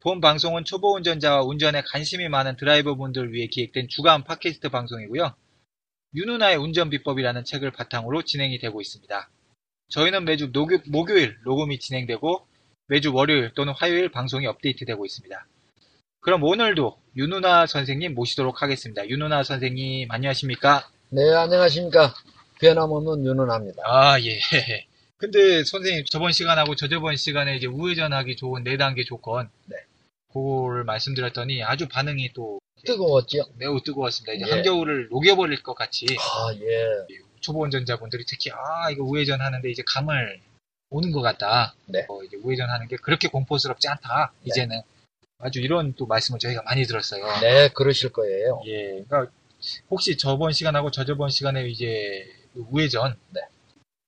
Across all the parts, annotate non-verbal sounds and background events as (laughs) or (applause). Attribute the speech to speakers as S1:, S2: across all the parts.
S1: 본 방송은 초보 운전자와 운전에 관심이 많은 드라이버분들을 위해 기획된 주간 팟캐스트 방송이고요. 윤누나의 운전 비법이라는 책을 바탕으로 진행이 되고 있습니다. 저희는 매주 녹유- 목요일 녹음이 진행되고 매주 월요일 또는 화요일 방송이 업데이트되고 있습니다. 그럼 오늘도 윤누나 선생님 모시도록 하겠습니다. 윤누나 선생님 안녕하십니까?
S2: 네, 안녕하십니까. 변함없는 윤은합니다.
S1: 아, 예. 근데 선생님 저번 시간하고 저저번 시간에 이제 우회전하기 좋은 4단계 조건
S2: 네.
S1: 그걸 말씀드렸더니 아주 반응이 또
S2: 뜨거웠죠?
S1: 매우 뜨거웠습니다. 이제
S2: 예.
S1: 한겨울을 녹여버릴 것 같이
S2: 아, 예.
S1: 초보 운전자분들이 특히 아 이거 우회전 하는데 이제 감을 오는 것 같다.
S2: 네.
S1: 어, 이제 우회전 하는 게 그렇게 공포스럽지 않다.
S2: 네.
S1: 이제는 아주 이런 또 말씀을 저희가 많이 들었어요.
S2: 네, 그러실 거예요.
S1: 예, 그러니까 혹시 저번 시간하고 저저번 시간에 이제 우회전
S2: 네.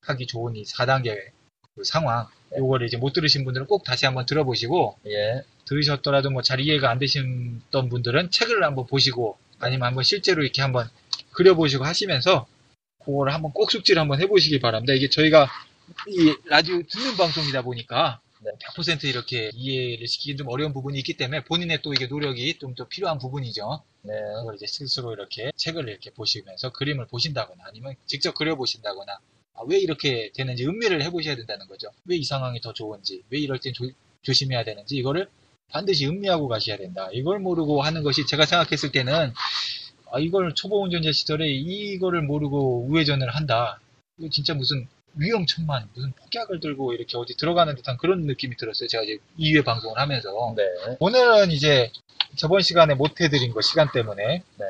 S1: 하기 좋은 이 4단계 그 상황
S2: 네.
S1: 요거를 이제 못 들으신 분들은 꼭 다시 한번 들어보시고
S2: 예.
S1: 들으셨더라도 뭐 잘 이해가 안 되셨던 분들은 책을 한번 보시고 아니면 한번 실제로 이렇게 한번 그려보시고 하시면서 그거를 한번 꼭 숙지를 한번 해보시기 바랍니다. 이게 저희가 이 라디오 듣는 방송이다 보니까
S2: 네.
S1: 100% 이렇게 이해를 시키기 좀 어려운 부분이 있기 때문에 본인의 또 이게 노력이 좀 더 필요한 부분이죠.
S2: 네.
S1: 그걸 이제 스스로 이렇게 책을 이렇게 보시면서 그림을 보신다거나 아니면 직접 그려보신다거나 아, 왜 이렇게 되는지 음미를 해보셔야 된다는 거죠. 왜 이 상황이 더 좋은지, 왜 이럴 땐 조, 조심해야 되는지 이거를 반드시 음미하고 가셔야 된다. 이걸 모르고 하는 것이 제가 생각했을 때는 아, 이걸 초보 운전자 시절에 이거를 모르고 우회전을 한다. 이거 진짜 무슨 위험천만, 무슨 폭약을 들고 이렇게 어디 들어가는 듯한 그런 느낌이 들었어요. 제가 이제 2회 방송을 하면서.
S2: 네.
S1: 오늘은 이제 저번 시간에 못 해드린 거 시간 때문에
S2: 네.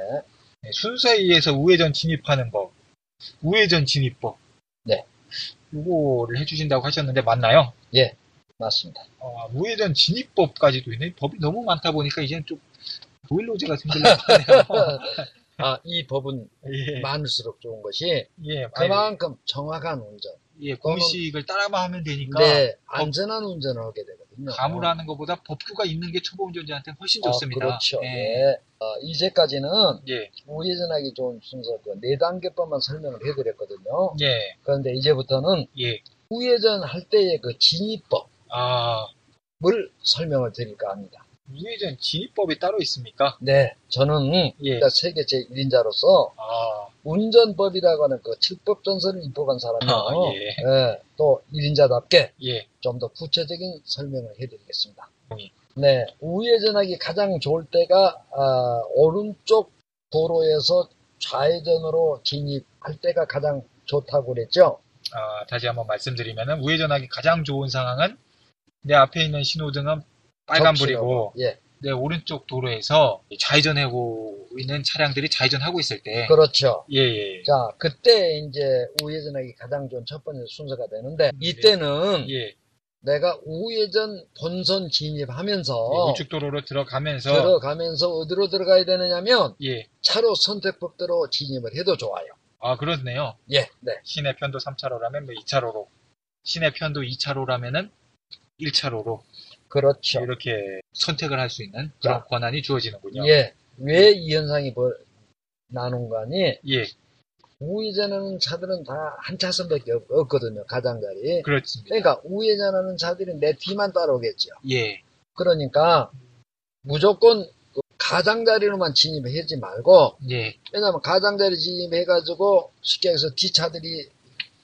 S1: 네, 순서에 의해서 우회전 진입하는 법, 우회전 진입법.
S2: 네.
S1: 이거를 해주신다고 하셨는데 맞나요?
S2: 예. 맞습니다.
S1: 어, 우회전 진입법까지도 있네. 법이 너무 많다 보니까 이제는 좀 보일로제가 생기려고 하네요. (laughs)
S2: 아, 이 법은
S1: 예,
S2: 많을수록 좋은 것이
S1: 예,
S2: 그만큼 정확한 운전.
S1: 예, 공식을 따라만 하면 되니까
S2: 네. 안전한 운전을 하게 되거든요.
S1: 가물하는 것보다 법규가 있는 게 초보 운전자한테 훨씬
S2: 아,
S1: 좋습니다.
S2: 그렇죠.
S1: 예,
S2: 예. 어, 이제까지는
S1: 예,
S2: 우회전하기 좋은 순서 그 4단계법만 설명을 해드렸거든요.
S1: 예,
S2: 그런데 이제부터는
S1: 예.
S2: 우회전 할 때의 그 진입법 을
S1: 아,
S2: 설명을 드릴까 합니다.
S1: 우회전 진입법이 따로 있습니까?
S2: 네. 저는
S1: 예.
S2: 세계 제1인자로서
S1: 아,
S2: 운전법이라고 하는 그 칠법 전설을 입법한 사람이요.
S1: 아, 예.
S2: 예, 또 1인자답게
S1: 예,
S2: 좀더 구체적인 설명을 해드리겠습니다.
S1: 예.
S2: 네, 우회전하기 가장 좋을 때가 아, 오른쪽 도로에서 좌회전으로 진입할 때가 가장 좋다고 그랬죠.
S1: 아, 다시 한번 말씀드리면은 우회전하기 가장 좋은 상황은 내 앞에 있는 신호등은 빨간불이고
S2: 예,
S1: 내 오른쪽 도로에서 좌회전하고 있는 차량들이 좌회전하고 있을 때
S2: 그렇죠.
S1: 예, 예,
S2: 자, 그때 이제 우회전하기 가장 좋은 첫 번째 순서가 되는데 이때는
S1: 예.
S2: 내가 우회전 본선 진입하면서
S1: 우측 도로로 들어가면서
S2: 들어가면서 어디로 들어가야 되느냐면
S1: 예.
S2: 차로 선택법대로 진입을 해도 좋아요.
S1: 아, 그렇네요.
S2: 예, 네.
S1: 시내 편도 3차로라면 뭐 2차로로 시내 편도 2차로라면은 1차로로
S2: 그렇죠.
S1: 이렇게 선택을 할 수 있는 그런
S2: 자.
S1: 권한이 주어지는군요.
S2: 예. 왜 이 현상이 벌, 나는가니
S1: 예,
S2: 우회전하는 차들은 다 한 차선밖에 없, 없거든요. 가장자리.
S1: 그렇습니다.
S2: 그러니까 우회전하는 차들이 내 뒤만 따라오겠죠.
S1: 예,
S2: 그러니까 무조건 그 가장자리로만 진입하지 말고
S1: 예,
S2: 왜냐하면 가장자리 진입해가지고 쉽게 해서 뒷차들이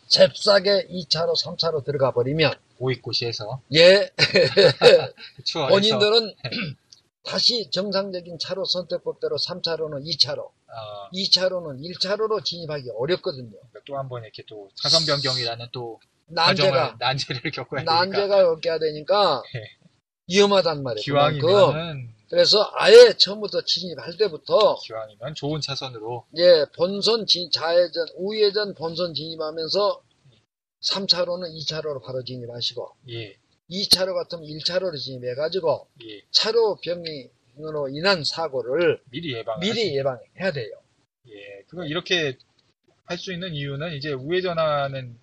S2: 잽싸게 2차로 3차로 들어가 버리면
S1: 오이꽃이에서
S2: 예 (laughs) 본인들은 (clears throat) 다시 정상적인 차로 선택법대로 3차로는 2차로
S1: 어,
S2: 2차로는 1차로로 진입하기 어렵거든요.
S1: 또 한 번 이렇게 또 차선 변경이라는 또
S2: 난제가
S1: 난제를 겪어야 되니까.
S2: 난제가 겪어야 되니까
S1: 예.
S2: 위험하단 말이에요. 그만큼.
S1: 기왕이면은
S2: 그래서 아예 처음부터 진입할 때부터
S1: 기왕이면 좋은 차선으로
S2: 예 본선 진 좌회전 우회전 본선 진입하면서 3차로는 2차로로 바로 진입하시고
S1: 예,
S2: 2차로 같으면 1차로로 진입해가지고
S1: 예,
S2: 차로 병으로 인한 사고를
S1: 미리 예방.
S2: 미리 예방해야 돼요.
S1: 예, 그거 이렇게 할 수 있는 이유는 이제 우회전하는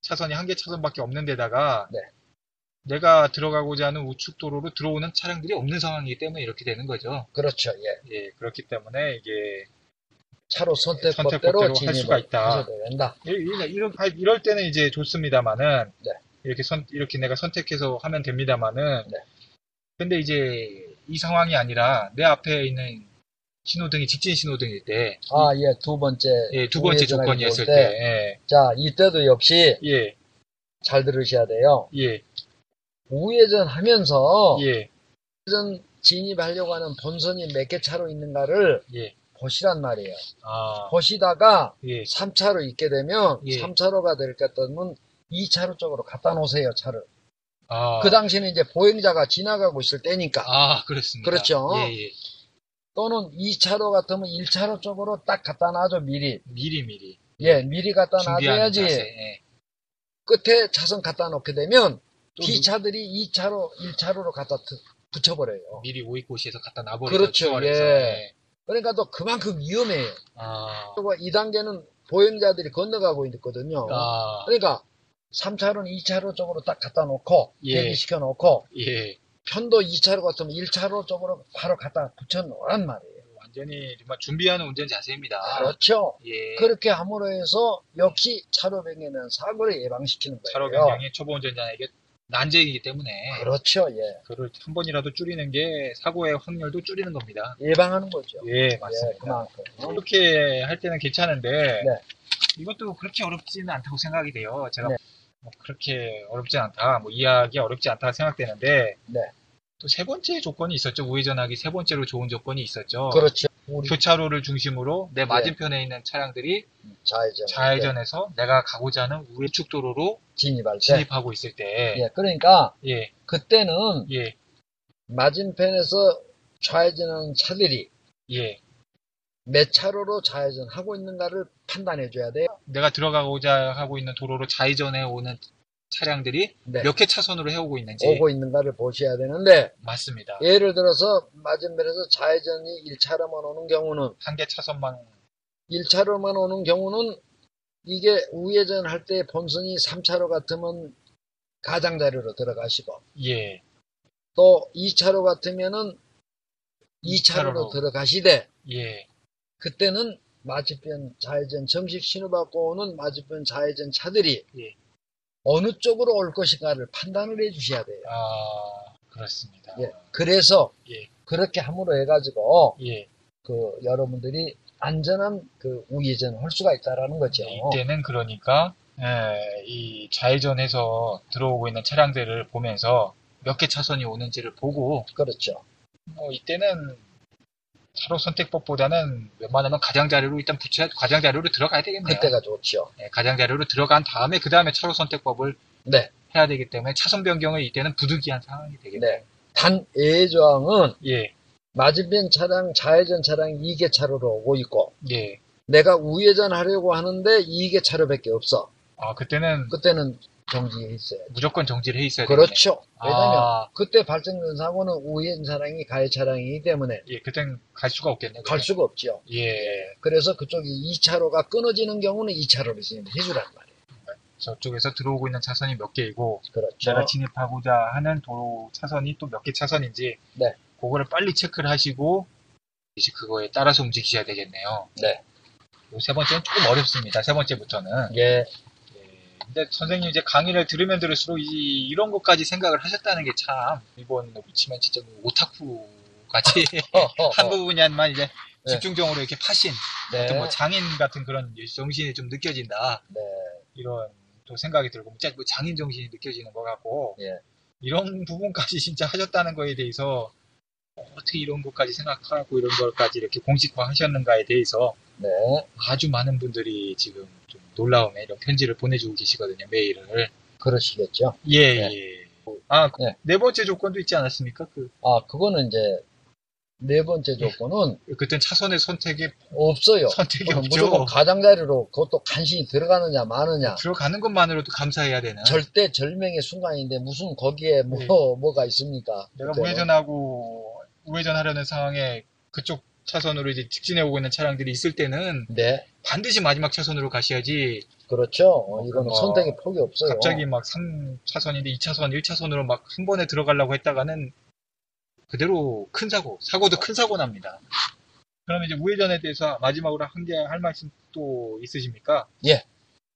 S1: 차선이 한 개 차선밖에 없는 데다가
S2: 네.
S1: 내가 들어가고자 하는 우측 도로로 들어오는 차량들이 없는 상황이기 때문에 이렇게 되는 거죠.
S2: 그렇죠. 예.
S1: 예, 그렇기 때문에 이게
S2: 차로 선택법대로
S1: 선택법대로 할 수가 있다.
S2: 된다.
S1: 이- 이- 이런 이럴 때는 이제 좋습니다만은
S2: 네.
S1: 이렇게 선 이렇게 내가 선택해서 하면 됩니다만은
S2: 네.
S1: 근데 이제 이 상황이 아니라 내 앞에 있는 신호등이 직진 신호등일 때,
S2: 아, 예, 두 번째.
S1: 예, 두 번째 조건이었을
S2: 볼
S1: 때,
S2: 자, 이때도 역시
S1: 예, 예,
S2: 잘 들으셔야 돼요.
S1: 예,
S2: 우회전 하면서
S1: 예,
S2: 우회전 진입하려고 하는 본선이 몇 개 차로 있는가를
S1: 예,
S2: 보시란 말이에요.
S1: 아,
S2: 보시다가
S1: 예,
S2: 3차로 있게 되면
S1: 예.
S2: 3차로가 될 것 같으면 2차로 쪽으로 갖다 놓으세요, 차를.
S1: 아,
S2: 그 당시는 이제 보행자가 지나가고 있을 때니까.
S1: 아, 그렇습니다.
S2: 그렇죠.
S1: 예, 예,
S2: 또는 2차로 같으면 1차로 쪽으로 딱 갖다 놔줘, 미리.
S1: 미리 미리
S2: 예, 미리 갖다 놔줘야지.
S1: 예.
S2: 끝에 차선 갖다 놓게 되면
S1: 또
S2: D차들이 2차로, 1차로로 갖다 트- 붙여버려요.
S1: 미리 오이곳에서 갖다 놔버리죠.
S2: 그렇죠,
S1: 주말에서.
S2: 예. 그러니까 또 그만큼 위험해요.
S1: 아,
S2: 그리고 2단계는 보행자들이 건너가고 있거든요.
S1: 아,
S2: 그러니까 3차로는 2차로 쪽으로 딱 갖다 놓고
S1: 예.
S2: 대기시켜 놓고
S1: 예.
S2: 편도 2차로 같으면 1차로 쪽으로 바로 갖다 붙여 놓으란 말이에요.
S1: 완전히 정말 준비하는 운전 자세입니다.
S2: 그렇죠.
S1: 예.
S2: 그렇게 함으로 해서 역시 차로 변경에는 사고를 예방시키는 거예요.
S1: 차로 변경이 초보 운전자에게 난제이기 때문에
S2: 그렇죠. 예.
S1: 그를 한 번이라도 줄이는 게 사고의 확률도 줄이는 겁니다.
S2: 예방하는 거죠.
S1: 예,
S2: 예,
S1: 맞습니다.
S2: 그만큼.
S1: 이렇게 할 때는 괜찮은데
S2: 네.
S1: 이것도 그렇게 어렵지는 않다고 생각이 돼요. 제가
S2: 네.
S1: 뭐 그렇게 어렵지 않다, 뭐 이해하기 어렵지 않다 생각되는데
S2: 네.
S1: 또 세 번째 조건이 있었죠. 우회전하기 세 번째로 좋은 조건이 있었죠.
S2: 그렇죠.
S1: 교차로를 중심으로 내 맞은편에 있는 차량들이
S2: 좌회전.
S1: 좌회전해서 내가 가고자 하는 우측 도로로
S2: 진입할 때.
S1: 진입하고 있을 때,
S2: 예, 그러니까
S1: 예,
S2: 그때는
S1: 예,
S2: 맞은편에서 좌회전하는 차들이
S1: 예,
S2: 몇 차로로 좌회전하고 있는가를 판단해 줘야 돼요.
S1: 내가 들어가고자 하고 있는 도로로 좌회전해 오는 차량들이
S2: 네.
S1: 몇 개 차선으로 해오고 있는지
S2: 오고 있는가를 보셔야 되는데
S1: 맞습니다.
S2: 예를 들어서 맞은편에서 좌회전이 1차로만 오는 경우는
S1: 한 개 차선만
S2: 1차로만 오는 경우는 이게 우회전 할 때 본선이 3차로 같으면 가장자리로 들어가시고
S1: 예,
S2: 또 2차로 같으면은 2차로로
S1: 차로로.
S2: 들어가시되
S1: 예,
S2: 그때는 맞은편 좌회전 정식 신호받고 오는 맞은편 좌회전 차들이
S1: 예.
S2: 어느 쪽으로 올 것인가를 판단을 해 주셔야 돼요.
S1: 아 그렇습니다.
S2: 예. 그래서
S1: 예.
S2: 그렇게 함으로 해가지고
S1: 예,
S2: 그 여러분들이 안전한 그 우회전을 할 수가 있다라는 거죠.
S1: 네, 이때는 그러니까 예, 이 좌회전해서 들어오고 있는 차량들을 보면서 몇 개 차선이 오는지를 보고
S2: 그렇죠.
S1: 뭐 이때는 차로 선택법보다는 웬만하면 가장자리로 일단 붙여야 가장자리로 들어가야 되겠네요.
S2: 그때가 좋죠.
S1: 예, 가장자리로 들어간 다음에 그 다음에 차로 선택법을
S2: 네.
S1: 해야 되기 때문에 차선 변경을 이때는 부득이한 상황이 되겠네요.
S2: 네. 단 예조항은
S1: 예,
S2: 맞은편 차량, 좌회전 차량 2개 차로로 오고 있고
S1: 예.
S2: 내가 우회전 하려고 하는데 2개 차로밖에 없어.
S1: 아 그때는
S2: 그때는 정지해 있어요.
S1: 무조건 정지를 해 있어야 되겠네요.
S2: 그렇죠. 왜냐면
S1: 아,
S2: 그때 발생된 사고는 우회전 차량이 가해 차량이기 때문에
S1: 예, 그땐 갈 수가 없겠네요.
S2: 갈 수가 없죠.
S1: 예,
S2: 그래서 그쪽이 2차로가 끊어지는 경우는 2차로를 진입해주란 말이에요.
S1: 저쪽에서 들어오고 있는 차선이 몇 개이고
S2: 그렇죠.
S1: 내가 진입하고자 하는 도로 차선이 또 몇 개 차선인지
S2: 네.
S1: 그거를 빨리 체크를 하시고 이제 그거에 따라서 움직이셔야 되겠네요.
S2: 네.
S1: 요세 번째는 조금 어렵습니다. 세 번째부터는.
S2: 예,
S1: 예, 근데 선생님 이제 강의를 들으면 들을수록 이, 런 것까지 생각을 하셨다는 게 참 일본으로 치면 진짜 뭐 오타쿠 같이 (laughs) 한 부분이야만 이제
S2: 네.
S1: 집중적으로 이렇게 파신
S2: 네.
S1: 어떤 뭐 장인 같은 그런 정신이 좀 느껴진다
S2: 네.
S1: 이런 또 생각이 들고 뭐 장인 정신이 느껴지는 것 같고
S2: 예.
S1: 이런 부분까지 진짜 하셨다는 거에 대해서 어떻게 이런 것까지 생각하고 이런 것까지 이렇게 공식화 하셨는가에 대해서
S2: 네.
S1: 아주 많은 분들이 지금 좀 놀라움에 이런 편지를 보내주고 계시거든요 메일을
S2: 그러시겠죠.
S1: 예,
S2: 네.
S1: 예. 아,
S2: 네.
S1: 네 번째 조건도 있지 않았습니까? 그,
S2: 아, 그거는 이제 네 번째 조건은
S1: 그땐 차선의 선택이
S2: 없어요.
S1: 선택이
S2: 그건
S1: 없죠.
S2: 무조건 가장자리로 그것도 간신히 들어가느냐 마느냐.
S1: 들어가는 것만으로도 감사해야 되나?
S2: 절대 절명의 순간인데 무슨 거기에 뭐
S1: 네.
S2: 뭐가 있습니까?
S1: 내가
S2: 그때는.
S1: 우회전하고 우회전하려는 상황에 그쪽 차선으로 이제 직진해 오고 있는 차량들이 있을 때는
S2: 네,
S1: 반드시 마지막 차선으로 가셔야지
S2: 그렇죠. 어, 이거는
S1: 뭐,
S2: 선택의 폭이 없어요.
S1: 갑자기 막 3차선인데 2차선, 1차선으로 막 한 번에 들어가려고 했다가는 그대로 큰 사고, 사고도 큰 사고 납니다. 그러면 이제 우회전에 대해서 마지막으로 한 개 할 말씀 또 있으십니까?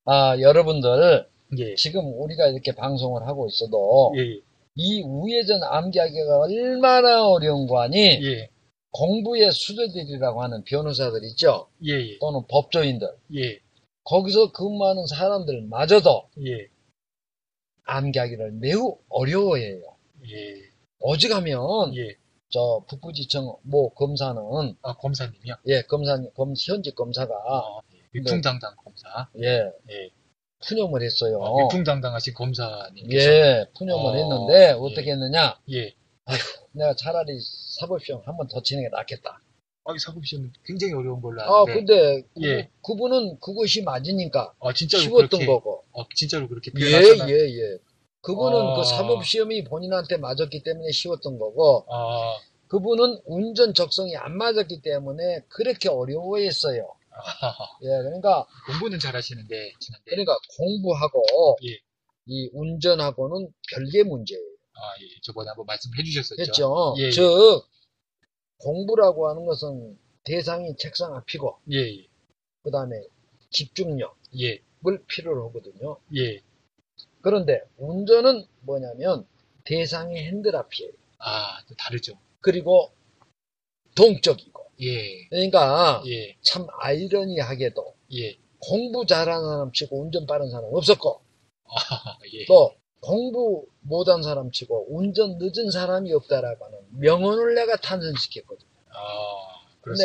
S2: 아, 여러분들
S1: 예.
S2: 지금 우리가 이렇게 방송을 하고 있어도
S1: 예,
S2: 이 우회전 암기하기가 얼마나 어려운 거 아니?
S1: 예,
S2: 공부의 수제들이라고 하는 변호사들 있죠?
S1: 예, 예,
S2: 또는 법조인들.
S1: 예,
S2: 거기서 근무하는 사람들마저도
S1: 예,
S2: 암기하기를 매우 어려워해요.
S1: 예,
S2: 오직하면
S1: 예.
S2: 저 북부지청 모 검사는
S1: 아, 검사님이요?
S2: 예 검사 검 현직 검사가
S1: 아, 예. 위풍당당 검사.
S2: 예
S1: 예.
S2: 푸념을 했어요.
S1: 아, 위풍당당하신 검사님께서.
S2: 예 푸념을
S1: 어,
S2: 했는데
S1: 예.
S2: 어떻게 했느냐?
S1: 예.
S2: 내가 차라리 사법시험 한 번 더 치는 게 낫겠다.
S1: 아, 이 사법시험은 굉장히 어려운 걸로
S2: 아
S1: 아는데.
S2: 근데 그,
S1: 예.
S2: 그 분은 그것이 맞으니까
S1: 아, 진짜로
S2: 쉬웠던
S1: 그렇게.
S2: 거고.
S1: 어, 진짜로 그렇게
S2: 예
S1: 표현하잖아요.
S2: 예, 예. 그분은
S1: 아.
S2: 그 사법시험이 본인한테 맞았기 때문에 쉬웠던 거고
S1: 아,
S2: 그분은 운전 적성이 안 맞았기 때문에 그렇게 어려워했어요.
S1: 아하하. (laughs)
S2: 예, 그러니까
S1: 공부는 잘하시는데.
S2: 그러니까 공부하고
S1: 예.
S2: 이 운전하고는 별개 문제예요.
S1: 아, 예. 저번에 한번 말씀해 주셨었죠.
S2: 했죠.
S1: 예, 예.
S2: 즉 공부라고 하는 것은 대상이 책상 앞이고
S1: 예, 예.
S2: 그다음에 집중력을
S1: 예,
S2: 필요로 하거든요.
S1: 예.
S2: 그런데 운전은 뭐냐면 대상이 핸들 앞이에요.
S1: 아, 또 다르죠.
S2: 그리고 동적이고.
S1: 예,
S2: 그러니까
S1: 예,
S2: 참 아이러니하게도
S1: 예.
S2: 공부 잘하는 사람 치고 운전 빠른 사람 없었고
S1: 아, (laughs) 예.
S2: 또 공부 못한 사람 치고 운전 늦은 사람이 없다라고 하는 명언을 내가 탄생시켰거든요.
S1: 아.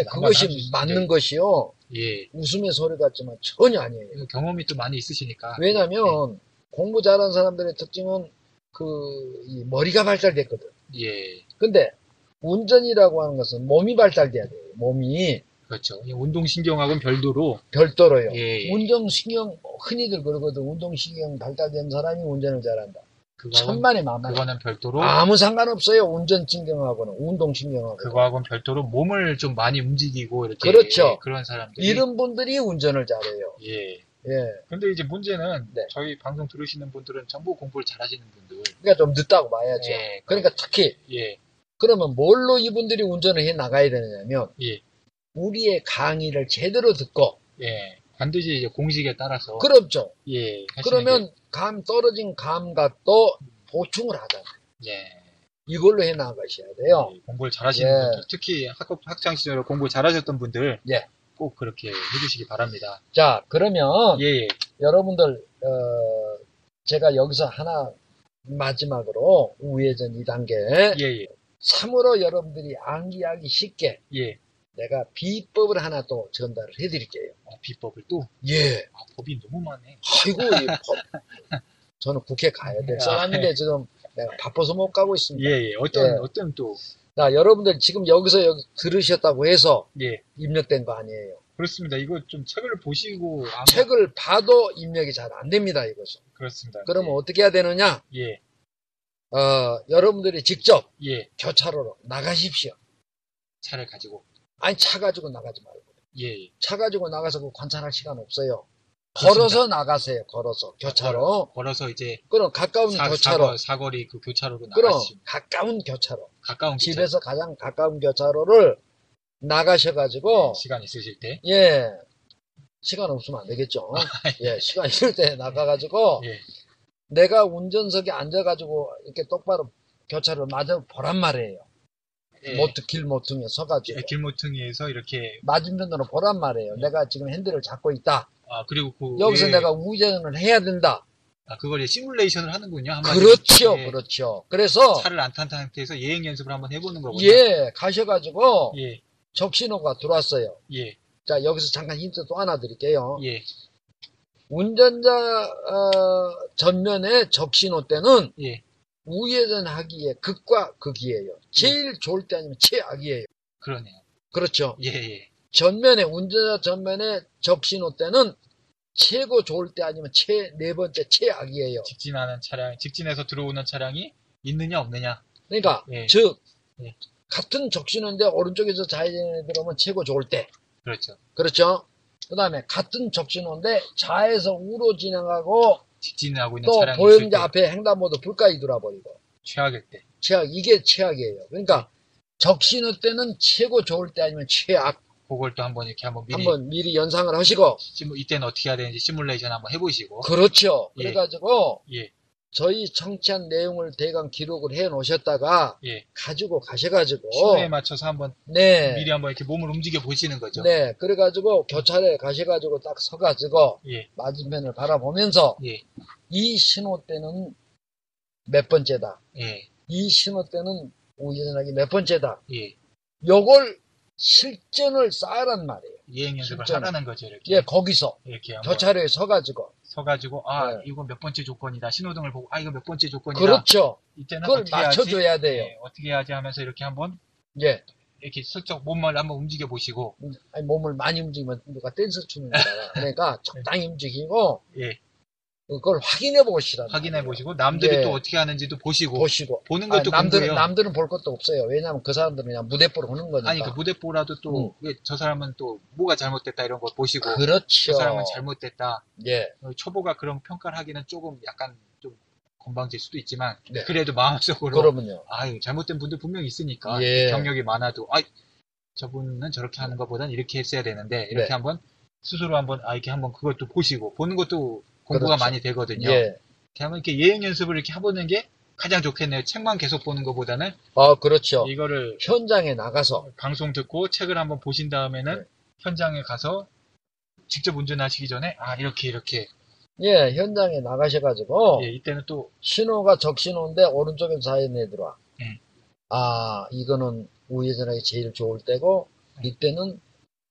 S1: 한번
S2: 그것이. 맞는 것이요.
S1: 예.
S2: 웃음의 소리 같지만 전혀 아니에요.
S1: 경험이 또 많이 있으시니까.
S2: 왜냐하면 공부 잘하는 사람들의 특징은 그, 이 머리가 발달됐거든.
S1: 예,
S2: 근데 운전이라고 하는 것은 몸이 발달돼야 돼요. 몸이
S1: 그렇죠. 이 운동신경하고는 별도로.
S2: 별도로요.
S1: 예.
S2: 운동신경, 흔히들 그러거든. 운동신경 발달된 사람이 운전을 잘한다.
S1: 그거하고는,
S2: 천만에 만만.
S1: 그거는 별도로.
S2: 아무 상관없어요. 운전신경하고는, 운동신경하고.
S1: 그거하고는 별도로 몸을 좀 많이 움직이고 이렇게
S2: 그렇죠.
S1: 그런 사람들이
S2: 이런 분들이 운전을 잘해요.
S1: 예.
S2: 예.
S1: 근데 이제 문제는
S2: 네.
S1: 저희 방송 들으시는 분들은 전부 공부를 잘 하시는 분들.
S2: 그러니까 좀 늦다고 봐야죠.
S1: 예.
S2: 그러니까 특히,
S1: 예.
S2: 그러면 뭘로 이분들이 운전을 해 나가야 되느냐면,
S1: 예.
S2: 우리의 강의를 제대로 듣고,
S1: 예. 반드시 이제 공식에 따라서
S2: 그렇죠.
S1: 예.
S2: 그러면 감 떨어진 감각도 보충을 하잖아요.
S1: 게, 예.
S2: 이걸로 해 나가셔야 돼요.
S1: 예, 공부를 잘하시는
S2: 예.
S1: 분들, 특히 학업 학창 시절에 공부 잘하셨던 분들
S2: 예.
S1: 꼭 그렇게 해주시기 바랍니다.
S2: 자, 그러면
S1: 예, 예,
S2: 여러분들 어, 제가 여기서 하나 마지막으로 우회전 2단계
S1: 예, 예,
S2: 참으로 여러분들이 암기하기 쉽게
S1: 예.
S2: 내가 비법을 하나 또 전달을 해드릴게요.
S1: 어, 비법을 또
S2: 예.
S1: 아, 법이 너무 많네.
S2: 아이고, 이 법. (laughs) 저는 국회 가야 될 사람인데 지금 내가 바빠서 못 가고 있습니다.
S1: 예, 예. 어떤
S2: 예.
S1: 어떤 또
S2: 자, 여러분들 지금 여기서 여기 들으셨다고 해서
S1: 예.
S2: 입력된 거 아니에요.
S1: 그렇습니다. 이거 좀 책을 보시고 아마
S2: 책을 봐도 입력이 잘 안 됩니다, 이것은.
S1: 그렇습니다.
S2: 그러면 어떻게 해야 되느냐?
S1: 예,
S2: 어, 여러분들이 직접
S1: 예.
S2: 교차로로 나가십시오.
S1: 차를 가지고
S2: 아니, 차 가지고 나가지 말고.
S1: 예, 예.
S2: 차 가지고 나가서 그 관찰할 시간 없어요.
S1: 그렇습니다.
S2: 걸어서 나가세요, 걸어서. 교차로.
S1: 걸어서 이제
S2: 그럼 가까운
S1: 사,
S2: 교차로.
S1: 사거, 사거리 그 교차로로
S2: 그럼
S1: 나가시면
S2: 가까운 교차로.
S1: 가까운 교차
S2: 집에서 가장 가까운 교차로를 나가셔가지고,
S1: 시간 있으실 때
S2: 예. 시간 없으면 안 되겠죠. 예, 시간 있을 때 나가가지고,
S1: 예,
S2: 내가 운전석에 앉아가지고, 이렇게 똑바로 교차로를 맞아 보란 말이에요.
S1: 예.
S2: 모트, 길 모퉁이에 서가지고.
S1: 예, 길모퉁이에서 이렇게
S2: 맞은편으로 보란 말이에요. 내가 지금 핸들을 잡고 있다.
S1: 아 그리고 그
S2: 여기서
S1: 예.
S2: 내가 우회전을 해야 된다.
S1: 아 그걸 이제 시뮬레이션을 하는군요. 한마디로.
S2: 그렇죠,
S1: 예.
S2: 그렇죠. 그래서,
S1: 차를 안 탄 상태에서 예행 연습을 한번 해보는 거군요.
S2: 예, 가셔가지고,
S1: 예,
S2: 적신호가 들어왔어요.
S1: 예,
S2: 자, 여기서 잠깐 힌트 또 하나 드릴게요.
S1: 예,
S2: 운전자 어, 전면에 적신호 때는
S1: 예.
S2: 우회전하기에 극과 극이에요. 제일 좋을 때 아니면 최악이에요.
S1: 그러네요.
S2: 그렇죠.
S1: 예, 예.
S2: 전면에 운전자 전면에 적신호 때는 최고 좋을 때 아니면 최 네 번째 최악이에요.
S1: 직진하는 차량, 직진해서 들어오는 차량이 있느냐 없느냐.
S2: 그러니까
S1: 예.
S2: 즉
S1: 예.
S2: 같은 적신호인데 오른쪽에서 좌회전에 들어오면 최고 좋을 때
S1: 그렇죠.
S2: 그렇죠. 그 다음에 같은 적신호인데 좌에서 우로 진행하고
S1: 직진을 하고 있는
S2: 또
S1: 차량이 있을 때
S2: 보행자 앞에 횡단보도 불까지 돌아버리고
S1: 최악일 때.
S2: 최악 이게 최악이에요. 그러니까 적신호 때는 최고 좋을 때 아니면 최악
S1: 그걸 또 한번 이렇게 한번 미리
S2: 한번 미리 연상을 하시고
S1: 시뮬- 이때는 어떻게 해야 되는지 시뮬레이션 한번 해보시고.
S2: 그렇죠.
S1: 예.
S2: 그래가지고
S1: 예,
S2: 저희 청취한 내용을 대강 기록을 해 놓으셨다가
S1: 예.
S2: 가지고 가셔가지고
S1: 신호에 맞춰서 한번
S2: 네
S1: 미리 한번 이렇게 몸을 움직여 보시는 거죠.
S2: 네 그래가지고 교차로에 가셔가지고 딱 서가지고
S1: 예,
S2: 맞은편을 바라보면서
S1: 예,
S2: 이 신호 때는 몇 번째다.
S1: 예,
S2: 이 신호 때는 우회전하기 몇 번째다.
S1: 예.
S2: 요걸 실전을 쌓으란 말이에요.
S1: 이행 연습을
S2: 실전.
S1: 하라는 거죠. 이렇게.
S2: 예, 거기서
S1: 이렇게
S2: 교차로에 서가지고
S1: 서가지고 아
S2: 네.
S1: 이거 몇 번째 조건이다. 신호등을 보고 아 이거 몇 번째 조건이다.
S2: 그렇죠.
S1: 이때는
S2: 그걸
S1: 어떻게?
S2: 맞춰줘야 돼요.
S1: 예, 어떻게 해야지 하면서 이렇게 한번
S2: 예,
S1: 이렇게 슬쩍 몸을 한번 움직여 보시고
S2: 아니, 몸을 많이 움직이면 누가 댄스 추는 거잖아. (laughs) 그러니까 적당히 움직이고
S1: 예,
S2: 그걸 확인해 보시라.
S1: 확인해 보시고 남들이
S2: 예.
S1: 또 어떻게 하는지도 보시고
S2: 보시고.
S1: 보는
S2: 아,
S1: 것도
S2: 남들은
S1: 공부예요.
S2: 남들은 볼 것도 없어요. 왜냐하면 그 사람들은 그냥 무대뽀로 하는 거니까.
S1: 아니 그 무대뽀라도 또 저 사람은 또 뭐가 잘못됐다 이런 거 보시고 그
S2: 그렇죠.
S1: 사람은 잘못됐다.
S2: 예,
S1: 어, 초보가 그런 평가를 하기는 조금 약간 좀 건방질 수도 있지만
S2: 네.
S1: 그래도 마음속으로
S2: 그러면요.
S1: 아유 잘못된 분들 분명히 있으니까
S2: 예.
S1: 경력이 많아도 아 저분은 저렇게 하는 것보단 이렇게 했어야 되는데 이렇게
S2: 네.
S1: 한번 스스로 한번 아 이렇게 한번 그것도 보시고 보는 것도 공부가
S2: 그렇죠.
S1: 많이 되거든요.
S2: 예.
S1: 한번 이렇게 예행 연습을 이렇게 해보는 게 가장 좋겠네요. 책만 계속 보는 것보다는
S2: 아, 그렇죠.
S1: 이거를
S2: 현장에 나가서
S1: 방송 듣고 책을 한번 보신 다음에는
S2: 네.
S1: 현장에 가서 직접 운전하시기 전에 아 이렇게 이렇게
S2: 예, 현장에 나가셔가지고
S1: 예, 이때는 또
S2: 신호가 적신호인데 오른쪽에서 좌회전에 들어와.
S1: 예.
S2: 아, 이거는 우회전하기 제일 좋을 때고
S1: 네.
S2: 이때는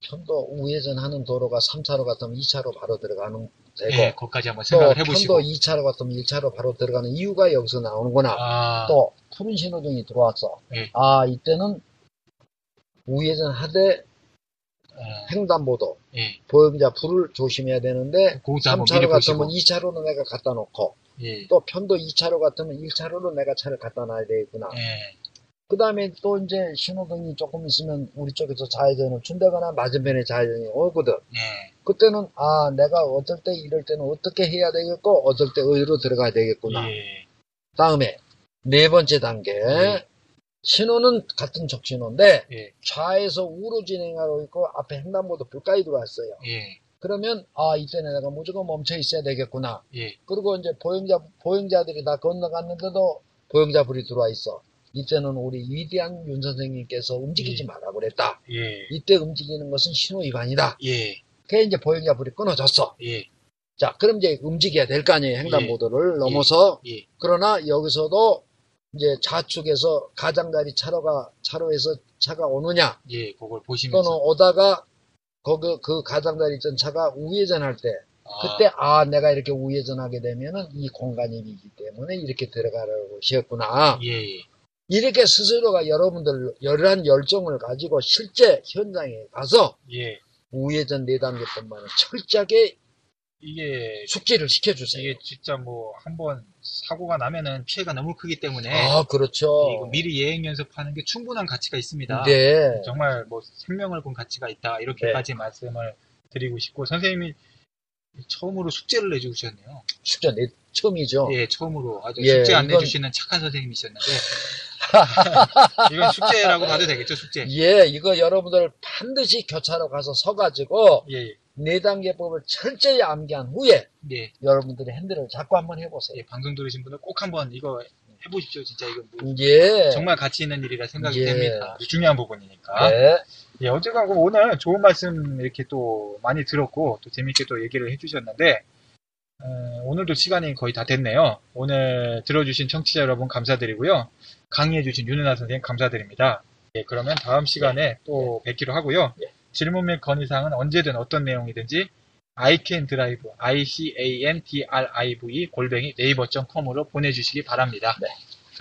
S2: 편도 우회전하는 도로가 3차로 같으면 2차로 바로 들어가는 되고
S1: 예, 거기까지 한번
S2: 또
S1: 생각을
S2: 편도
S1: 해보시고
S2: 2차로 같으면 1차로 바로 들어가는 이유가 여기서 나오는구나.
S1: 아,
S2: 또 푸른 신호등이 들어왔어.
S1: 예.
S2: 아, 이때는 우회전 하되
S1: 어,
S2: 횡단보도
S1: 예,
S2: 보행자 불을 조심해야 되는데
S1: 거기서 한번 미리
S2: 3차로 같으면
S1: 보시고
S2: 2차로로 내가 갖다 놓고
S1: 예,
S2: 또 편도 2차로 같으면 1차로로 내가 차를 갖다 놔야 되겠구나.
S1: 예,
S2: 그 다음에 또 이제 신호등이 조금 있으면 우리 쪽에서 좌회전을 준다거나 맞은편에 좌회전이 오거든.
S1: 예,
S2: 그때는 아 내가 어떨 때 이럴 때는 어떻게 해야 되겠고 어떨 때 어디로 들어가야 되겠구나.
S1: 예,
S2: 다음에 네 번째 단계
S1: 네.
S2: 신호는 같은 적신호인데
S1: 예,
S2: 좌에서 우로 진행하고 있고 앞에 횡단보도 불까지 들어왔어요.
S1: 예,
S2: 그러면 아 이때는 내가 무조건 멈춰 있어야 되겠구나.
S1: 예,
S2: 그리고 이제 보행자 보행자들이 다 건너갔는데도 보행자 불이 들어와 있어. 이때는 우리 위대한 윤 선생님께서 움직이지
S1: 예.
S2: 말라 그랬다.
S1: 예,
S2: 이때 움직이는 것은 신호 위반이다.
S1: 예,
S2: 그게 이제 보행자 불이 끊어졌어.
S1: 예,
S2: 자, 그럼 이제 움직여야 될 거 아니에요. 횡단보도를 넘어서.
S1: 예,
S2: 그러나 여기서도 이제 좌측에서 가장자리 차로가 차로에서 차가 오느냐
S1: 예, 그걸
S2: 또는
S1: 보시면서
S2: 오다가 거기 그 가장자리 있던 차가 우회전할 때
S1: 아,
S2: 그때 아 내가 이렇게 우회전하게 되면은 이 공간이 있기 때문에 이렇게 들어가라고 하셨구나.
S1: 예, 예,
S2: 이렇게 스스로가 여러분들 열한 열정을 가지고 실제 현장에 가서
S1: 예,
S2: 우회전 4단계뿐만 철저하게
S1: 이게
S2: 숙지를 시켜주세요.
S1: 이게 진짜 뭐 한 번 사고가 나면은 피해가 너무 크기 때문에
S2: 아 그렇죠.
S1: 이거 미리 예행 연습하는 게 충분한 가치가 있습니다.
S2: 네.
S1: 정말 뭐 생명을 건 가치가 있다 이렇게까지 말씀을 드리고 싶고 선생님이 처음으로 숙제를 내주셨네요.
S2: 숙제 내 처음이죠.
S1: 예, 처음으로 아주
S2: 예,
S1: 숙제 안
S2: 이건-
S1: 내주시는 착한 선생님이셨는데 (laughs) 이건 숙제라고 봐도 되겠죠, 숙제.
S2: 예, 이거 여러분들 반드시 교차로 가서 서가지고
S1: 예,
S2: 네 단계법을 철저히 암기한 후에
S1: 예,
S2: 여러분들이 핸들을 잡고 한번 해보세요.
S1: 예, 방송 들으신 분들 꼭 한번 이거 해보십시오. 진짜 이거 뭐
S2: 예.
S1: 정말 가치 있는 일이라 생각이
S2: 예.
S1: 됩니다. 중요한 부분이니까.
S2: 네.
S1: 예, 어제가 오늘 좋은 말씀 이렇게 또 많이 들었고, 또 재밌게 또 얘기를 해주셨는데, 어, 오늘도 시간이 거의 다 됐네요. 오늘 들어주신 청취자 여러분 감사드리고요. 강의해주신 윤은아 선생님 감사드립니다. 예, 그러면 다음 시간에 또 뵙기로 하고요.
S2: 예.
S1: 질문 및 건의사항은 언제든 어떤 내용이든지 iCanDrive, I-C-A-N-D-R-I-V, 골뱅이 네이버.com으로 보내주시기 바랍니다.
S2: 네.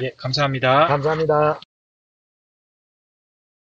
S1: 예, 감사합니다.
S2: 감사합니다.